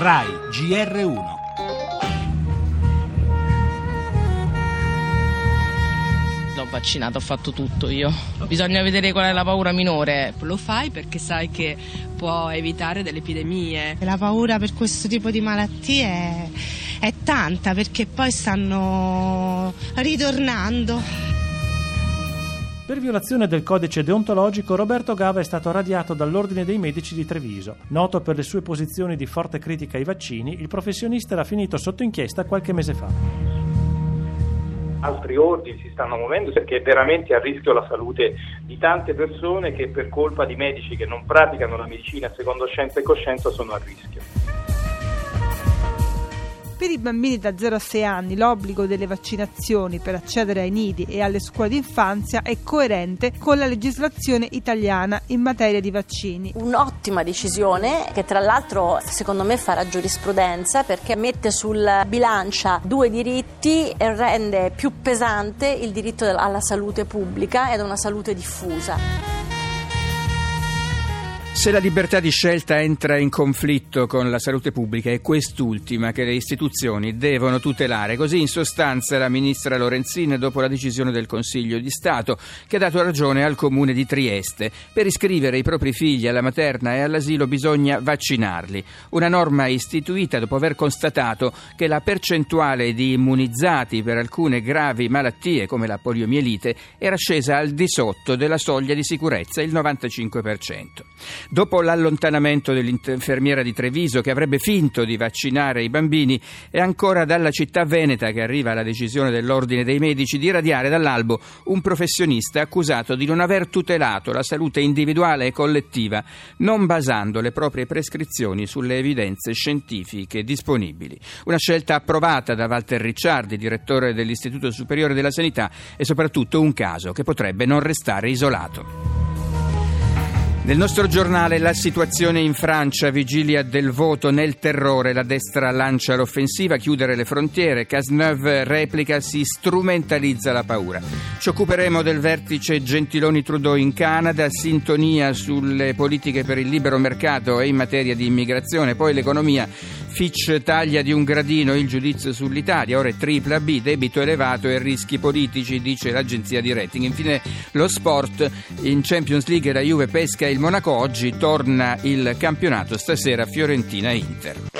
RAI GR1 L'ho vaccinato, ho fatto tutto io. Bisogna vedere qual è la paura minore. Lo fai perché sai che può evitare delle epidemie. La paura per questo tipo di malattie è, è tanta perché poi stanno ritornando. Per violazione del codice deontologico, Roberto Gava è stato radiato dall'Ordine dei Medici di Treviso. Noto per le sue posizioni di forte critica ai vaccini, il professionista era finito sotto inchiesta qualche mese fa. Altri ordini si stanno muovendo perché è veramente a rischio la salute di tante persone che per colpa di medici che non praticano la medicina secondo scienza e coscienza sono a rischio. Per i bambini da 0 a 6 anni l'obbligo delle vaccinazioni per accedere ai nidi e alle scuole d'infanzia è coerente con la legislazione italiana in materia di vaccini. Un'ottima decisione che tra l'altro secondo me farà giurisprudenza perché mette sul bilancia due diritti e rende più pesante il diritto alla salute pubblica ed a una salute diffusa. Se la libertà di scelta entra in conflitto con la salute pubblica è quest'ultima che le istituzioni devono tutelare. Così in sostanza la ministra Lorenzin dopo la decisione del Consiglio di Stato che ha dato ragione al comune di Trieste. Per iscrivere i propri figli alla materna e all'asilo bisogna vaccinarli. Una norma istituita dopo aver constatato che la percentuale di immunizzati per alcune gravi malattie come la poliomielite era scesa al di sotto della soglia di sicurezza, il 95%. Dopo l'allontanamento dell'infermiera di Treviso che avrebbe finto di vaccinare i bambini, è ancora dalla città veneta che arriva la decisione dell'Ordine dei Medici di radiare dall'albo un professionista accusato di non aver tutelato la salute individuale e collettiva, non basando le proprie prescrizioni sulle evidenze scientifiche disponibili. Una scelta approvata da Walter Ricciardi, direttore dell'Istituto Superiore della Sanità, e soprattutto un caso che potrebbe non restare isolato. Nel nostro giornale la situazione in Francia, vigilia del voto nel terrore, la destra lancia l'offensiva, chiudere le frontiere, Cazeneuve replica, si strumentalizza la paura. Ci occuperemo del vertice Gentiloni-Trudeau in Canada, sintonia sulle politiche per il libero mercato e in materia di immigrazione, poi l'economia Fitch taglia di un gradino il giudizio sull'Italia, ora è tripla B, debito elevato e rischi politici, dice l'agenzia di rating. Infine lo sport, in Champions League la Juve pesca il Monaco, oggi torna il campionato, stasera Fiorentina-Inter.